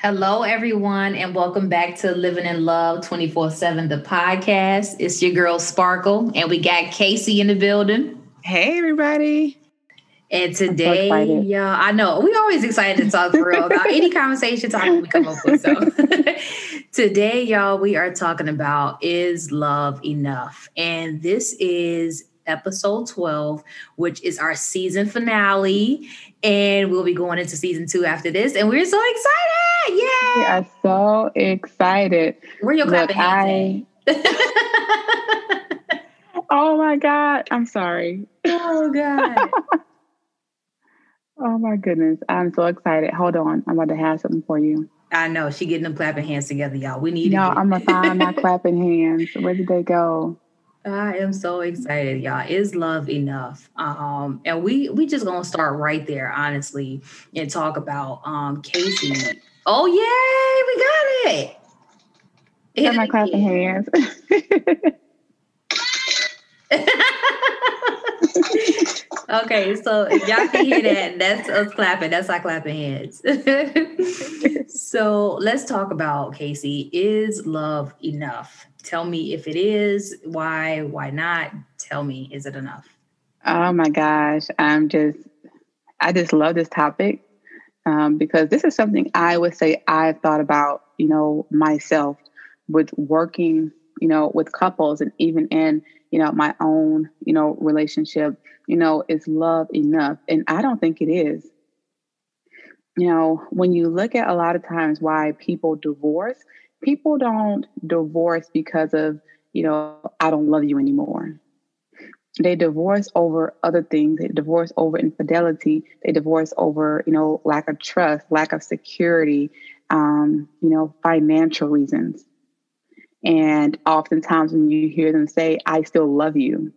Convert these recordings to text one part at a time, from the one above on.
Hello, everyone, and welcome back to Living in Love 24 7, the podcast. It's your girl Sparkle, and we got Casey in the building. Hey, everybody. And today, so y'all, I know we always excited to talk for real about any conversation topic we come up with. So today, y'all, we are talking about is love enough? And this is episode 12, which is our season finale. And we'll be going into season two after this. And we're so excited. Yeah. We are so excited. Where are your clapping hands I... oh my God. I'm sorry. Oh God. oh my goodness. I'm so excited. Hold on. I'm about to have something for you. I know. She getting them clapping hands together, y'all. We need No, I'm gonna find my clapping hands. Where did they go? I am so excited, y'all. Is love enough? Um, and we we just gonna start right there, honestly, and talk about um Casey. Oh yay, we got it. Got my clapping hands. okay, so y'all can hear that, that's us clapping. That's our clapping hands. so let's talk about Casey. Is love enough? Tell me if it is, why, why not? Tell me, is it enough? Oh my gosh. I'm just, I just love this topic um, because this is something I would say I've thought about, you know, myself with working, you know, with couples and even in, you know, my own, you know, relationship, you know, is love enough? And I don't think it is. You know, when you look at a lot of times why people divorce, people don't divorce because of, you know, I don't love you anymore. They divorce over other things. They divorce over infidelity. They divorce over, you know, lack of trust, lack of security, um, you know, financial reasons. And oftentimes when you hear them say, I still love you.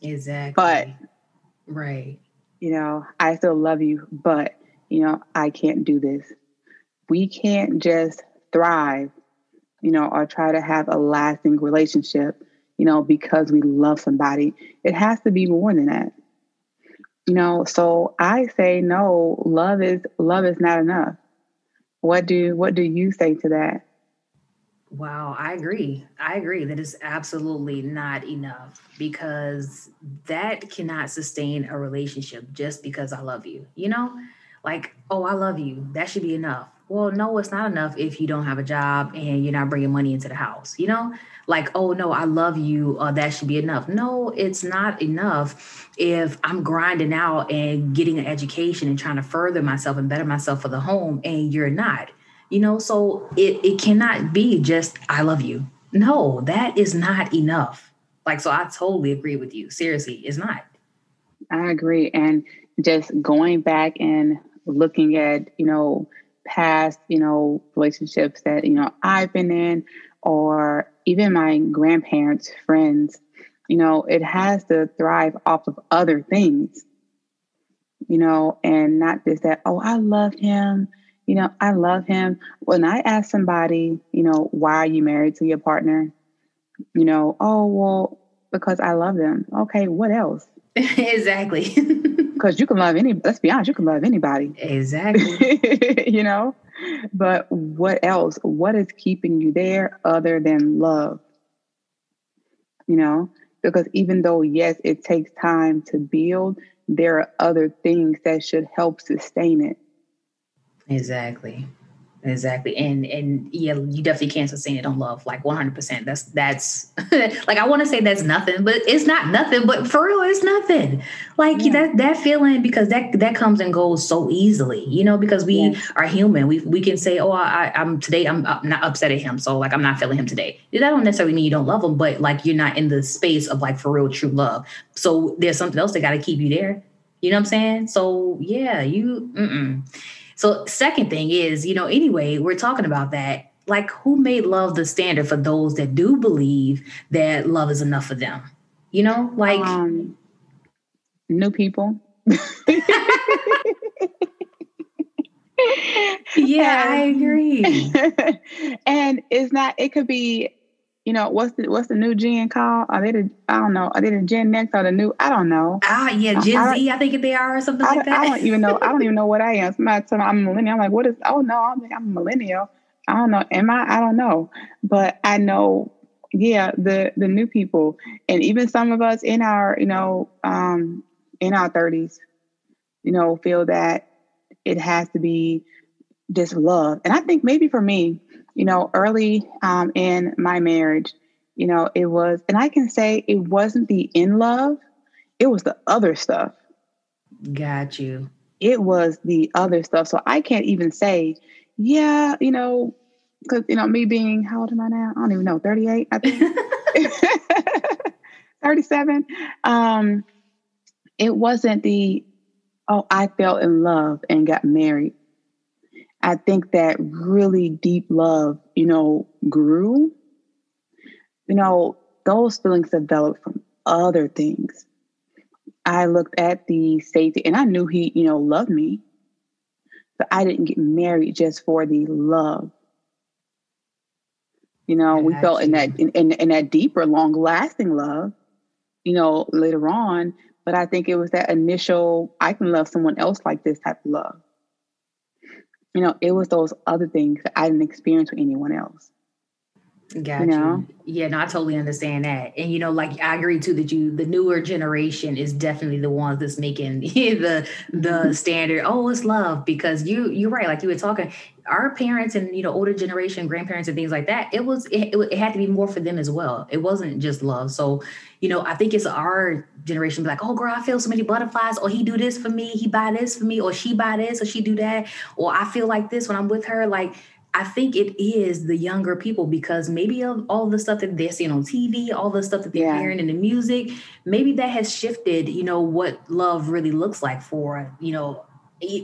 Exactly. But, right. You know, I still love you, but, you know, I can't do this. We can't just thrive you know, or try to have a lasting relationship, you know, because we love somebody. It has to be more than that. You know, so I say no, love is love is not enough. What do what do you say to that? Wow, I agree. I agree that it's absolutely not enough because that cannot sustain a relationship just because I love you. You know, like, oh, I love you. That should be enough well, no, it's not enough if you don't have a job and you're not bringing money into the house. You know, like, oh no, I love you. Uh, that should be enough. No, it's not enough if I'm grinding out and getting an education and trying to further myself and better myself for the home, and you're not. You know, so it it cannot be just I love you. No, that is not enough. Like, so I totally agree with you. Seriously, it's not. I agree, and just going back and looking at you know past, you know, relationships that, you know, I've been in or even my grandparents' friends, you know, it has to thrive off of other things, you know, and not just that, oh, I love him, you know, I love him. When I ask somebody, you know, why are you married to your partner? You know, oh, well, because I love them. Okay, what else? exactly. because you can love any let's be honest you can love anybody exactly you know but what else what is keeping you there other than love you know because even though yes it takes time to build there are other things that should help sustain it exactly Exactly. And and yeah, you definitely can't sustain it on love like 100%. That's that's like I want to say that's nothing, but it's not nothing, but for real it's nothing. Like yeah. that that feeling because that that comes and goes so easily, you know, because we yeah. are human. We we can say, "Oh, I I'm today I'm not upset at him, so like I'm not feeling him today." That don't necessarily mean you don't love him, but like you're not in the space of like for real true love. So there's something else that got to keep you there. You know what I'm saying? So yeah, you mm-mm. So, second thing is, you know, anyway, we're talking about that. Like, who made love the standard for those that do believe that love is enough for them? You know, like um, new people. yeah, I agree. and it's not, it could be you know, what's the what's the new gen called? Are they the I don't know. Are they the Gen Next or the new? I don't know. Ah, yeah, Gen I, Z. I, I think if they are or something I, like that. I don't even know. I don't even know what I am. Somebody told me I'm a millennial. I'm like, what is? Oh no, I'm like, I'm a millennial. I don't know. Am I? I don't know. But I know, yeah, the the new people, and even some of us in our, you know, um, in our thirties, you know, feel that it has to be this love. And I think maybe for me, you know, early um, in my marriage, you know, it was, and I can say it wasn't the in love, it was the other stuff. Got you. It was the other stuff. So I can't even say, yeah, you know, because, you know, me being, how old am I now? I don't even know, 38, I think. 37. Um, it wasn't the, oh, I fell in love and got married. I think that really deep love, you know, grew. You know, those feelings developed from other things. I looked at the safety and I knew he, you know, loved me, but I didn't get married just for the love. You know, we felt in that in, in, in that deeper, long lasting love, you know, later on. But I think it was that initial, I can love someone else like this type of love you know, it was those other things that I didn't experience with anyone else. Got you. Know? Yeah, no, I totally understand that. And you know, like I agree too that you the newer generation is definitely the ones that's making the the mm-hmm. standard. Oh, it's love because you you're right. Like you were talking, our parents and you know older generation, grandparents and things like that. It was it, it, it had to be more for them as well. It wasn't just love. So you know, I think it's our generation be like, oh girl, I feel so many butterflies, or he do this for me, he buy this for me, or she buy this, or she do that, or I feel like this when I'm with her. Like I think it is the younger people because maybe of all the stuff that they're seeing on TV, all the stuff that they're yeah. hearing in the music, maybe that has shifted, you know, what love really looks like for, you know,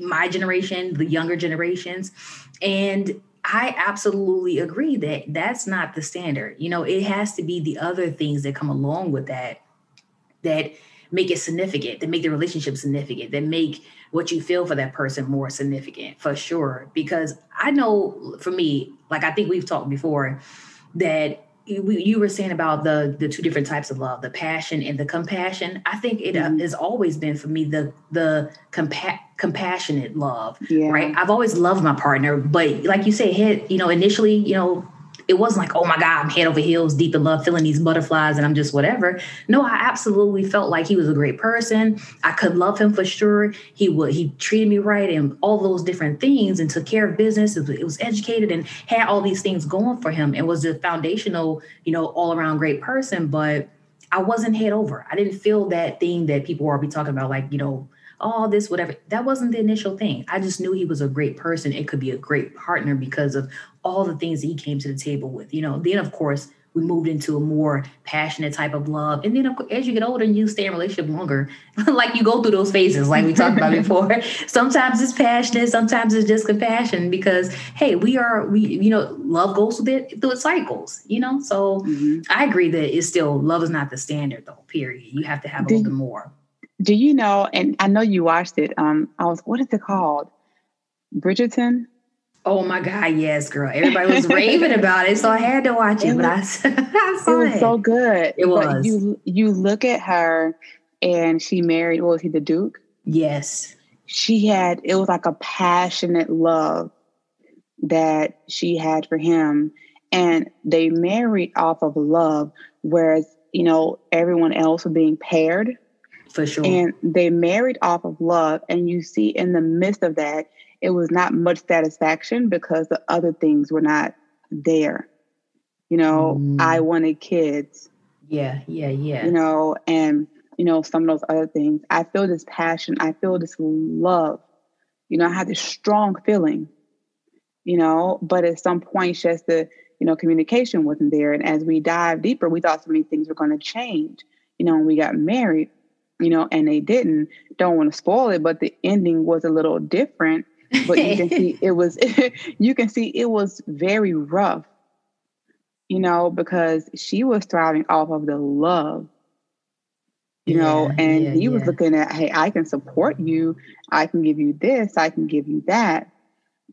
my generation, the younger generations. And I absolutely agree that that's not the standard. You know, it has to be the other things that come along with that that make it significant, that make the relationship significant, that make what you feel for that person more significant for sure. Because I know for me, like I think we've talked before, that you were saying about the the two different types of love the passion and the compassion i think it uh, mm-hmm. has always been for me the the compa- compassionate love yeah. right i've always loved my partner but like you say hit you know initially you know it wasn't like, oh my God, I'm head over heels, deep in love, feeling these butterflies, and I'm just whatever. No, I absolutely felt like he was a great person. I could love him for sure. He would he treated me right and all those different things and took care of business. It was, it was educated and had all these things going for him and was a foundational, you know, all around great person. But I wasn't head over. I didn't feel that thing that people are be talking about, like, you know, all this, whatever. That wasn't the initial thing. I just knew he was a great person. It could be a great partner because of all the things that he came to the table with. You know, then of course we moved into a more passionate type of love. And then of course, as you get older and you stay in relationship longer, like you go through those phases, like we talked about before. Sometimes it's passionate, sometimes it's just compassion because hey, we are we you know, love goes through it through its cycles, you know. So mm-hmm. I agree that it's still love is not the standard though, period. You have to have a little bit more. Do you know, and I know you watched it, um, I was what is it called? Bridgerton? Oh my God, yes, girl. Everybody was raving about it, so I had to watch it. it but I, I saw it. Was it. so good. It was. But you you look at her and she married, what was he, the Duke? Yes. She had it was like a passionate love that she had for him. And they married off of love, whereas, you know, everyone else was being paired. For sure. And they married off of love. And you see in the midst of that, it was not much satisfaction because the other things were not there. You know, mm. I wanted kids. Yeah, yeah, yeah. You know, and you know, some of those other things. I feel this passion, I feel this love. You know, I had this strong feeling, you know, but at some point just the, you know, communication wasn't there. And as we dive deeper, we thought so many things were going to change. You know, when we got married, you know, and they didn't. Don't want to spoil it, but the ending was a little different. But you can see it was you can see it was very rough, you know, because she was thriving off of the love, you yeah, know, and yeah, he was yeah. looking at, hey, I can support you, I can give you this, I can give you that,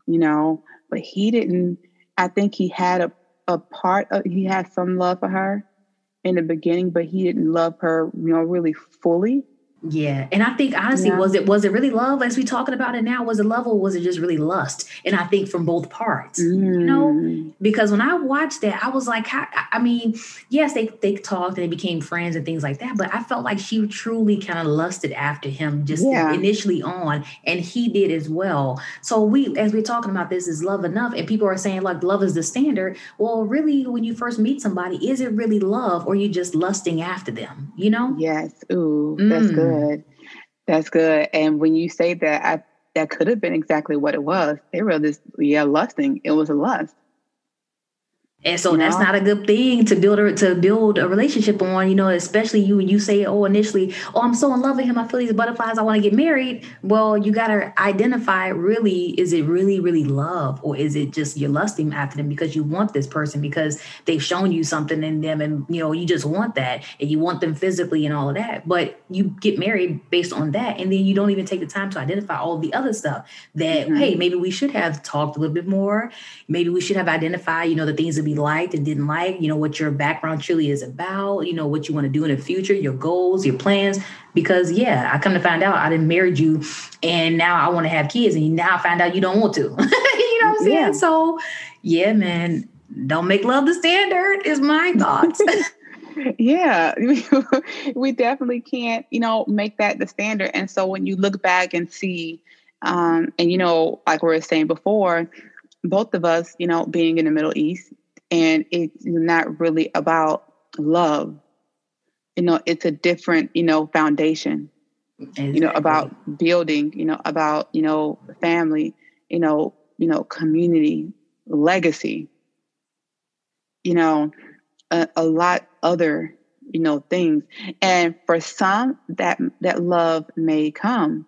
you know, but he didn't. I think he had a a part of he had some love for her in the beginning, but he didn't love her, you know, really fully. Yeah. And I think honestly, yeah. was it was it really love as we talking about it now? Was it love or was it just really lust? And I think from both parts, mm. you know, mm. because when I watched that, I was like, how, I mean, yes, they they talked and they became friends and things like that, but I felt like she truly kind of lusted after him just yeah. initially on, and he did as well. So we, as we're talking about this, is love enough? And people are saying like love is the standard. Well, really, when you first meet somebody, is it really love or you just lusting after them? You know? Yes. Ooh, that's mm. good Mm-hmm. good. That's good. And when you say that, I that could have been exactly what it was. They were just yeah, lusting. It was a lust. And so that's not a good thing to build a to build a relationship on, you know, especially you you say, oh, initially, oh, I'm so in love with him, I feel these butterflies, I want to get married. Well, you gotta identify really, is it really, really love, or is it just you're lusting after them because you want this person because they've shown you something in them and you know, you just want that and you want them physically and all of that. But you get married based on that, and then you don't even take the time to identify all the other stuff that, mm-hmm. hey, maybe we should have talked a little bit more. Maybe we should have identified, you know, the things that we liked and didn't like, you know, what your background truly is about, you know, what you want to do in the future, your goals, your plans. Because yeah, I come to find out I didn't marry you and now I want to have kids and now I find out you don't want to. you know what I'm saying? Yeah. So yeah, man, don't make love the standard is my thoughts. yeah we definitely can't you know make that the standard and so when you look back and see um and you know like we were saying before both of us you know being in the middle east and it's not really about love you know it's a different you know foundation exactly. you know about building you know about you know family you know you know community legacy you know a, a lot other you know things and for some that that love may come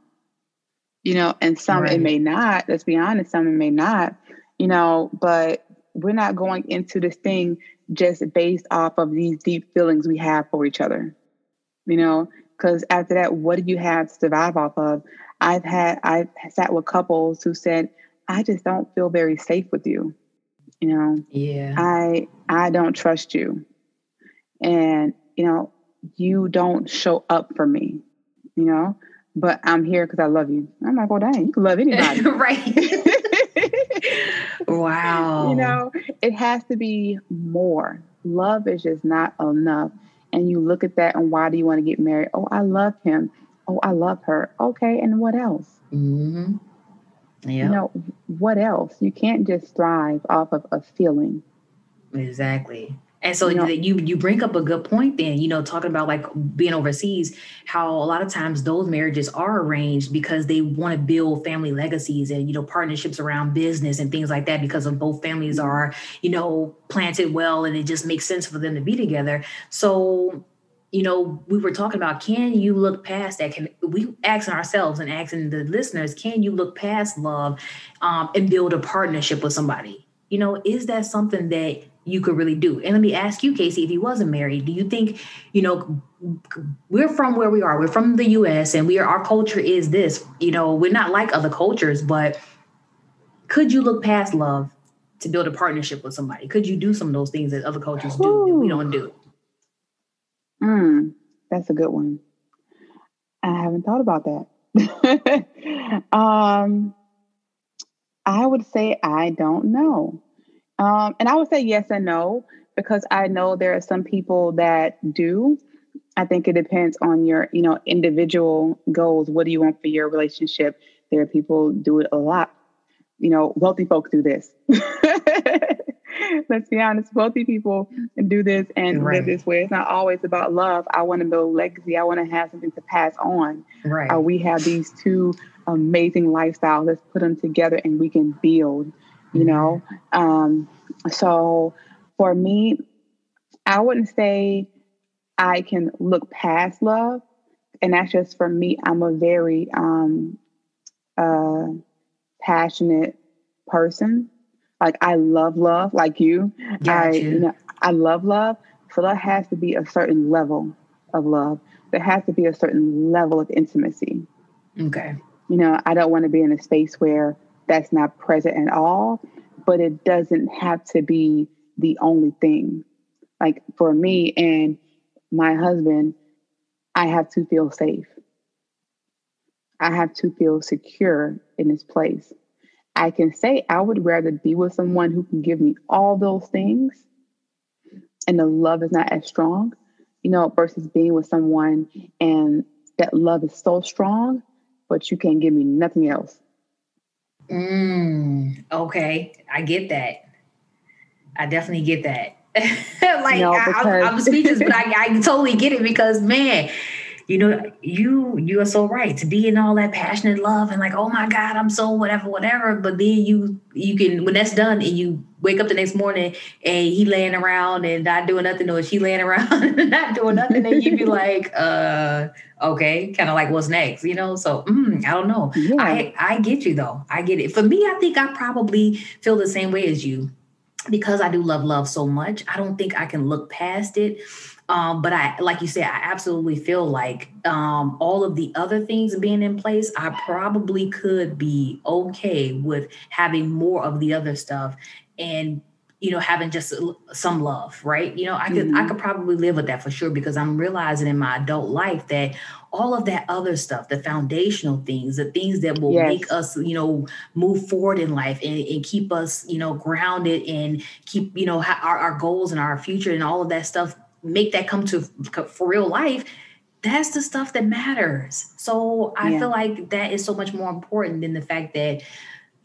you know and some right. it may not let's be honest some it may not you know but we're not going into this thing just based off of these deep feelings we have for each other you know? Because after that what do you have to survive off of? I've had i've sat with couples who said i just don't feel very safe with you you know? Yeah. I i don't trust you. And you know you don't show up for me you know? But i'm here because i love you. I'm like well dang you can love anybody. Right wow. You know, it has to be more. Love is just not enough. And you look at that and why do you want to get married? Oh, I love him. Oh, I love her. Okay, and what else? Mm-hmm. Yeah. You know, what else? You can't just thrive off of a feeling. Exactly. And so you, you bring up a good point then, you know, talking about like being overseas, how a lot of times those marriages are arranged because they want to build family legacies and you know partnerships around business and things like that because of both families mm-hmm. are, you know, planted well and it just makes sense for them to be together. So you know, we were talking about can you look past that? Can we asking ourselves and asking the listeners, can you look past love um, and build a partnership with somebody? You know, is that something that you could really do. And let me ask you, Casey, if you wasn't married, do you think, you know, we're from where we are, we're from the US and we are our culture is this, you know, we're not like other cultures, but could you look past love to build a partnership with somebody? Could you do some of those things that other cultures do that we don't do? Hmm, that's a good one. I haven't thought about that. um, I would say I don't know. Um, and I would say yes and no because I know there are some people that do. I think it depends on your, you know, individual goals. What do you want for your relationship? There are people do it a lot. You know, wealthy folks do this. Let's be honest, wealthy people do this and right. live this way. It's not always about love. I want to build legacy. I want to have something to pass on. Right. Uh, we have these two amazing lifestyles. Let's put them together and we can build you know? Um, so for me i wouldn't say i can look past love and that's just for me i'm a very um, uh, passionate person. Like i love love like you. Got i you. you know i love love. So there has to be a certain level of love. There has to be a certain level of intimacy. Okay. You know i don't want to be in a space where that's not present at all, but it doesn't have to be the only thing. Like for me and my husband, I have to feel safe. I have to feel secure in this place. I can say I would rather be with someone who can give me all those things and the love is not as strong, you know, versus being with someone and that love is so strong, but you can't give me nothing else. Mm, okay, I get that. I definitely get that. like no, I, am speechless, but I, I totally get it because man, you know, you you are so right to be in all that passionate love and like, oh my God, I'm so whatever, whatever. But then you you can when that's done and you wake up the next morning and he laying around and not doing nothing, or she laying around and not doing nothing, and you be like, uh, okay, kind of like what's next, you know? So mm, I don't know. Yeah. I I get you though. I get it. For me, I think I probably feel the same way as you because I do love love so much. I don't think I can look past it um, but I, like you said, I absolutely feel like um, all of the other things being in place, I probably could be okay with having more of the other stuff and you know having just some love right you know i could mm-hmm. i could probably live with that for sure because i'm realizing in my adult life that all of that other stuff the foundational things the things that will yes. make us you know move forward in life and, and, keep us you know grounded and keep you know our, our goals and our future and all of that stuff make that come to for real life that's the stuff that matters so i yeah. feel like that is so much more important than the fact that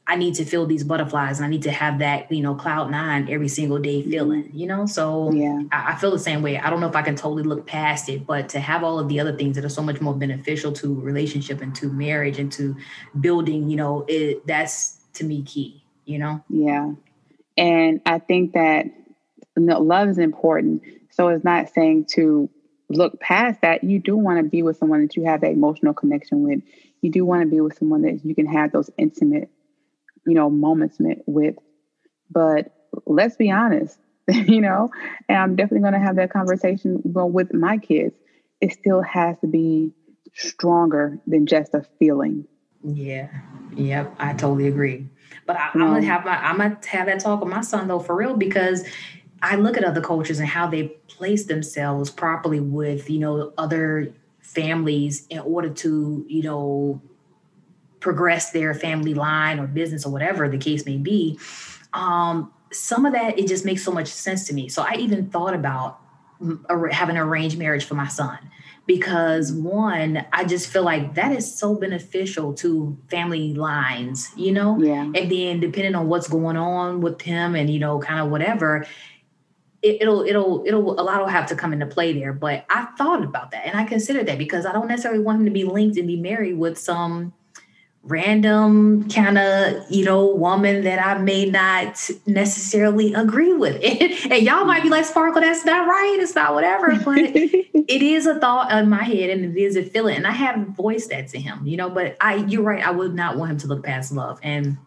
i need to feel these butterflies and i need to have that you know cloud nine every single day mm-hmm. feeling you know so yeah I, I feel the same way i don't know if i can totally look past it but to have all of the other things that are so much more beneficial to relationship and to marriage and to building you know it that's to me key you know yeah and i think that love is important so it's not saying to look past that. You do want to be with someone that you have that emotional connection with. You do want to be with someone that you can have those intimate, you know, moments with. But let's be honest, you know, and I'm definitely going to have that conversation with my kids. It still has to be stronger than just a feeling. Yeah. Yep. I totally agree. But I, am gonna um, have my I'm gonna have that talk with my son though for real because I look at other cultures and how they place themselves properly with, you know, other families in order to, you know, progress their family line or business or whatever the case may be. Um, some of that, it just makes so much sense to me. So I even thought about having an arranged marriage for my son because one i just feel like that is so beneficial to family lines you know yeah and then depending on what's going on with him and you know kind of whatever it, will it'll it'll a lot will have to come into play there. But I thought about that and I considered that because I don't necessarily want him to be linked and be married with some random kind of you know woman that I may not necessarily agree with. and y'all might be like, Sparkle, that's not right. It's not whatever. But it is a thought in my head and it is a feeling. And I haven't voiced that to him, you know. But I, you're right. I would not want him to look past love, and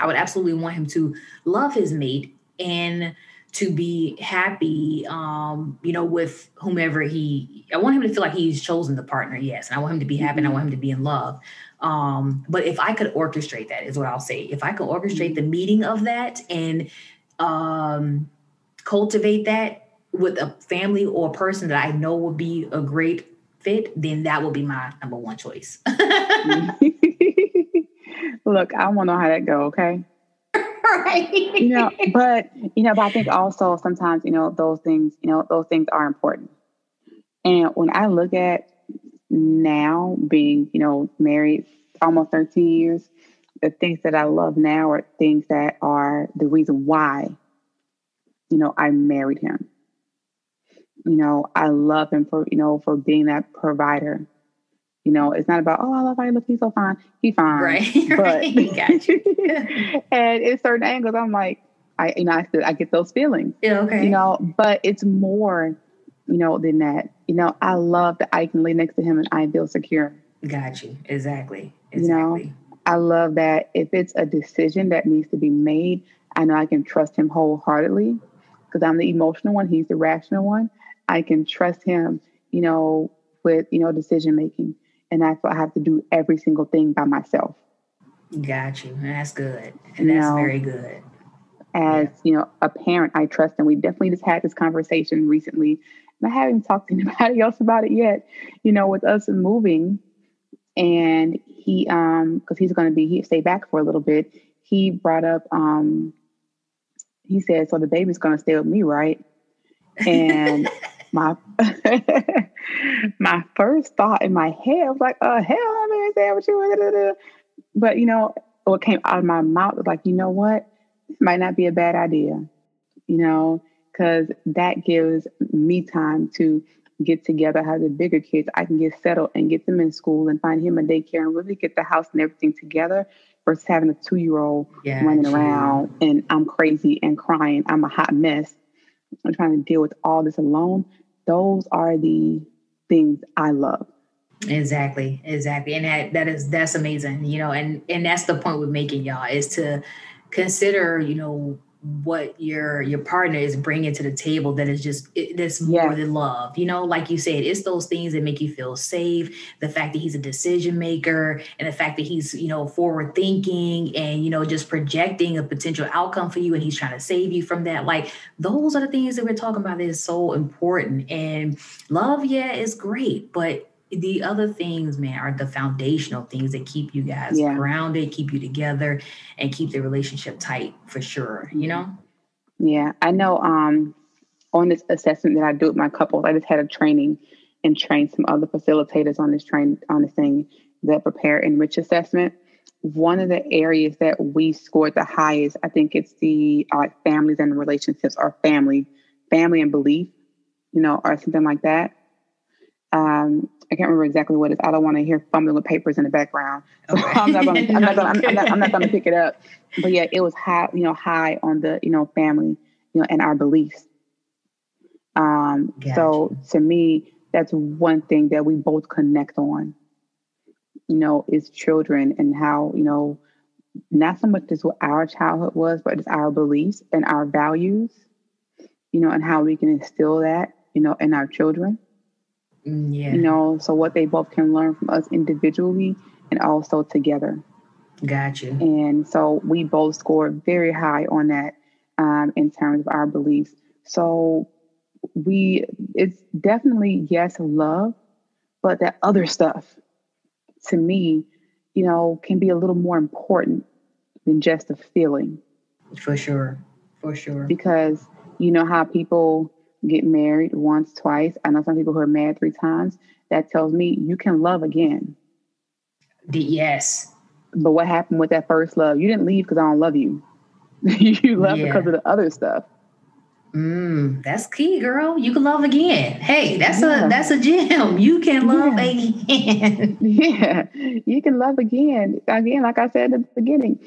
I would absolutely want him to love his mate and to be happy, um, you know, with whomever he. I want him to feel like he's chosen the partner, yes, and I want him to be happy, and I want him to be in love. Um, but if I could orchestrate that, is what I'll say. If I could orchestrate the meeting of that and um, cultivate that with a family or a person that I know would be a great fit, then that would be my number one choice. Look, I want to know how that go. Okay right. You know, but you know, but I think also sometimes, you know, those things, you know, those things are important. And when I look at now being, you know, married almost 13 years, the things that I love now are things that are the reason why, you know, I married him. You know, I love him for, you know, for being that provider. You know, it's not about, oh, I love how he looks, he's so fine. He's fine. Right. But right. got you. and in certain angles, I'm like, I you know, I I get those feelings. Yeah, okay. You know, but it's more, you know, than that. You know, I love that I can lay next to him and I feel secure. Got you. Exactly. Exactly. You know, I love that if it's a decision that needs to be made, I know I can trust him wholeheartedly because I'm the emotional one, he's the rational one. I can trust him, you know, with, you know, decision making and that's what I have to do every single thing by myself. Got you. That's good. And that's know, very good. as yeah. you know a parent I trust, and we definitely just had this conversation recently. And I haven't talked to anybody else about it yet. You know, with us moving, and he um because he's going to be he stay back for a little bit. He brought up um he said, "So the baby's going to stay with me, right?" And my my first thought in my head was like, oh, hell, I'm gonna stay with you." But you know, what came out of my mouth was like, "You know what? This might not be a bad idea." You know, because that gives me time to get together, have the bigger kids. I can get settled and get them in school and find him a daycare and really get the house and everything together versus having a two year old running around and I'm crazy and crying. I'm a hot mess. I'm trying to deal with all this alone. Those are the things I love. Exactly, exactly. And that that is that's amazing, you know, and and that's the point we're making, y'all, is to consider, you know, what your your partner is bringing to the table that is just it, that's more yes. than love you know? Like you said it's those things that make you feel safe the fact that he's a decision maker and the fact that he's you know forward thinking and you know just projecting a potential outcome for you and he's trying to save you from that. Like those are the things that we're talking about that is so important. And love yeah is great but the other things, man, are the foundational things that keep you guys yeah. grounded, keep you together, and keep the relationship tight for sure. You know? Yeah, I know. Um, on this assessment that I do with my couples, I just had a training and trained some other facilitators on this train on this thing that prepare enrich assessment. One of the areas that we scored the highest, I think it's the uh, like families and relationships or family, family and belief, you know, or something like that. Um, I can't remember exactly what it is. I don't want to hear fumbling with papers in the background. So okay. I'm not going to, I'm not going to, I'm not, I'm not going to pick it up. But yeah, it was high, you know, high on the, you know, family, you know, and our beliefs. Um, gotcha. so to me, that's one thing that we both connect on, you know, is children and how, you know, not so much just what our childhood was, but it's our beliefs and our values, you know, and how we can instill that, you know, in our children. Mm, yeah. You know, so what they both can learn from us individually and also together. Gotcha. And so we both scored very high on that um, in terms of our beliefs. So we, it's definitely yes, love, but that other stuff to me, you know, can be a little more important than just a feeling. For sure. For sure. Because you know how people get married once, twice. I know some people who are married three times. That tells me you can love again. The, yes. But what happened with that first love? You didn't leave because I don't love you. you left yeah. because of the other stuff. Mm, that's key, girl. You can love again. Hey, that's yeah. a that's a gem. You can love yeah. again. yeah, you can love again. Again, like I said at the beginning,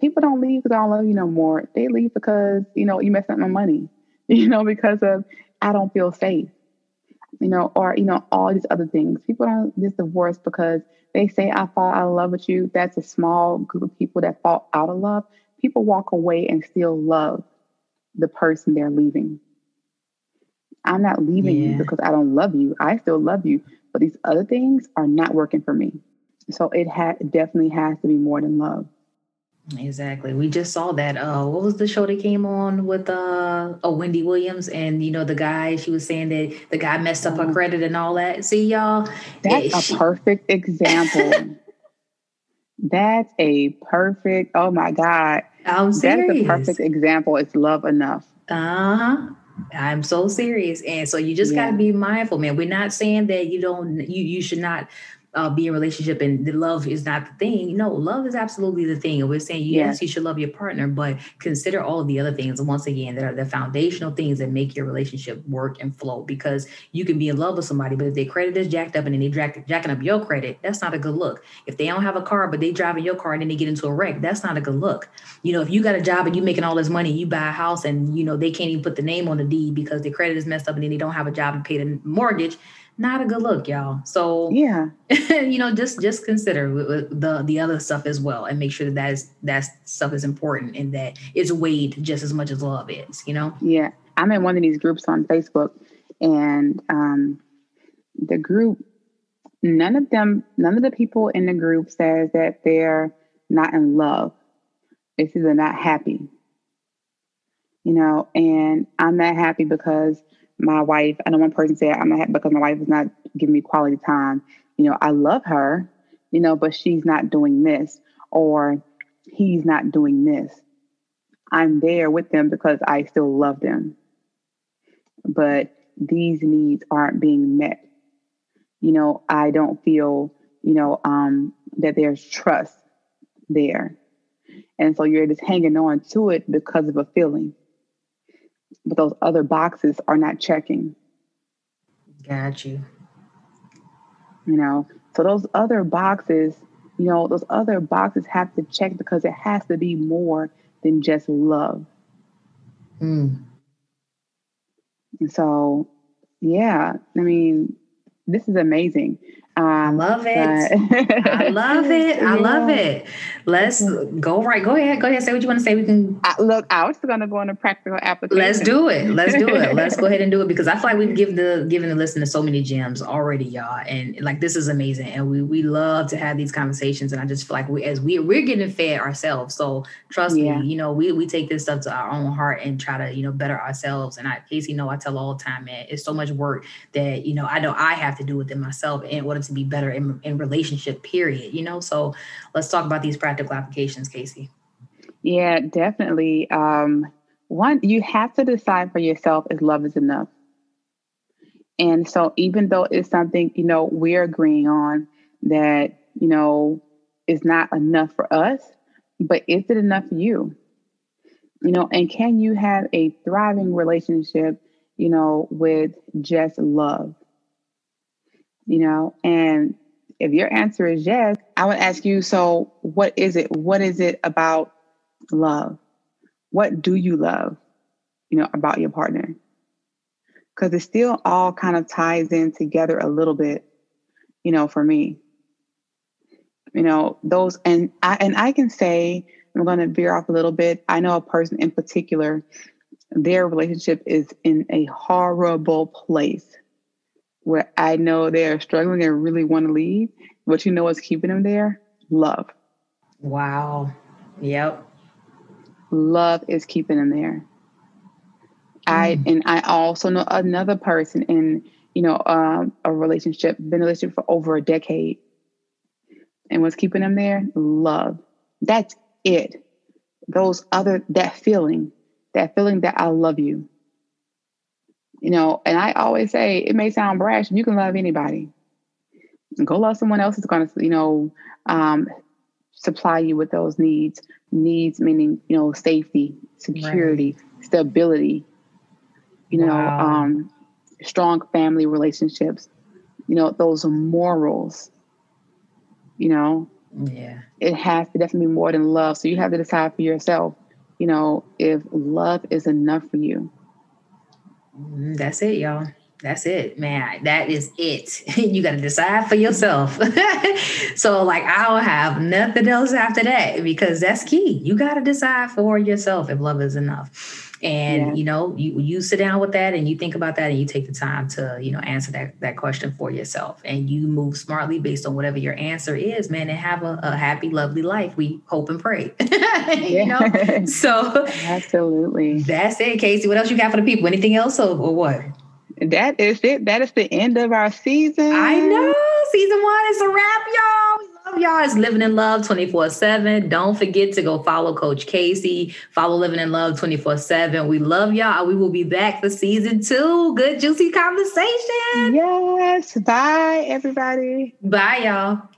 people don't leave because I don't love you no more. They leave because you know you messed up my money. You know, because of I don't feel safe, you know, or, you know, all these other things. People don't just divorce because they say, I fall out of love with you. That's a small group of people that fall out of love. People walk away and still love the person they're leaving. I'm not leaving yeah. you because I don't love you. I still love you, but these other things are not working for me. So it ha- definitely has to be more than love. Exactly. We just saw that. Uh, what was the show that came on with uh, oh Wendy Williams and you know the guy? She was saying that the guy messed up her mm. credit and all that. See y'all. That's a she, perfect example. That's a perfect. Oh my god. I'm serious. That's a perfect example. It's love enough. Uh huh. I'm so serious. And so you just yeah. got to be mindful, man. We're not saying that you don't you you should not uh, be in relationship and the love is not the thing. No, love is absolutely the thing. And we're saying, yes, you should love your partner, but consider all of the other things. Once again, that are the foundational things that make your relationship work and flow because you can be in love with somebody, but if their credit is jacked up and then they jack, jacking up your credit, that's not a good look. If they don't have a car, but they driving your car and then they get into a wreck, that's not a good look. You know, if you got a job and you making all this money, you buy a house and, you know, they can't even put the name on the deed because their credit is messed up and then they don't have a job and pay the mortgage, not a good look, y'all. So yeah, you know, just just consider the the other stuff as well, and make sure that that is that stuff is important and that it's weighed just as much as love is. You know. Yeah, I'm in one of these groups on Facebook, and um, the group, none of them, none of the people in the group says that they're not in love. It's either not happy. you know, and I'm not happy because my wife, I know one person said I'm not because my wife is not giving me quality time. You know, I love her, you know, but she's not doing this or he's not doing this. I'm there with them because I still love them. But these needs aren't being met. You know, I don't feel, you know, um, that there's trust there. And so you're just hanging on to it because of a feeling. But those other boxes are not checking. Got you. You know, so those other boxes, you know, those other boxes have to check because it has to be more than just love. Mm. And so, yeah, I mean, this is amazing. Um, I love it. I love it. I love it. Let's go right. Go ahead. Go ahead. Say what you want to say. We can I, look. I was going to go on a practical application. Let's do it. Let's do it. Let's go ahead and do it because I feel like we've given the given the listener so many gems already, y'all. And like this is amazing. And we we love to have these conversations. And I just feel like we as we we're getting fed ourselves. So trust yeah. me, you know, we we take this stuff to our own heart and try to you know better ourselves. And I, Casey, know I tell all the time, man, it's so much work that you know I know I have to do within myself in order to be better in, in relationship, period. You know, so let's talk about these practical applications, Casey. Yeah, definitely. Um, one, you have to decide for yourself if love is enough. And so, even though it's something, you know, we're agreeing on that, you know, is not enough for us, but is it enough for you? You know, and can you have a thriving relationship, you know, with just love? You know? And if your answer is yes i would ask you so what is it? What is it about love? What do you love you know about your partner? Because it still all kind of ties in together a little bit you know for me. You know those and i and i can say i'm going to veer off a little bit. I know a person in particular their relationship is in a horrible place where I know they're struggling and really want to leave, but you know what's keeping them there? Love. Wow. Yep. Love is keeping them there. Mm. I and I also know another person in you know um, a relationship, been in a relationship for over a decade, and what's keeping them there? Love. That's it. Those other that feeling, that feeling that I love you you know, and I always say it may sound brash, you can love anybody. Go love someone else is going to, you know, um, supply you with those needs. Needs meaning, you know, safety, security, right. stability, you know, wow. um, strong family relationships, you know, those morals, you know. Yeah. It has to definitely be more than love. So you have to decide for yourself, you know, if love is enough for you. Mm, that's it, y'all. That's it, man. That is it. you got to decide for yourself. so, like, I don't have nothing else after that because that's key. You got to decide for yourself if love is enough and yeah. you know you you sit down with that and you think about that and you take the time to you know answer that that question for yourself. And you move smartly based on whatever your answer is man and have a, a happy lovely life. We hope and pray. You know? So absolutely. that's it casey. What else you got for the people? Anything else or, or what? That is it. That is the end of our season. I know. Season one is a wrap y'all love y'all. is Living in Love 24 7. Don't forget to go follow Coach Casey. Follow Living in Love 24 7. We love y'all. We will be back for season two. Good, juicy conversation. Yes. Bye, everybody. Bye, y'all.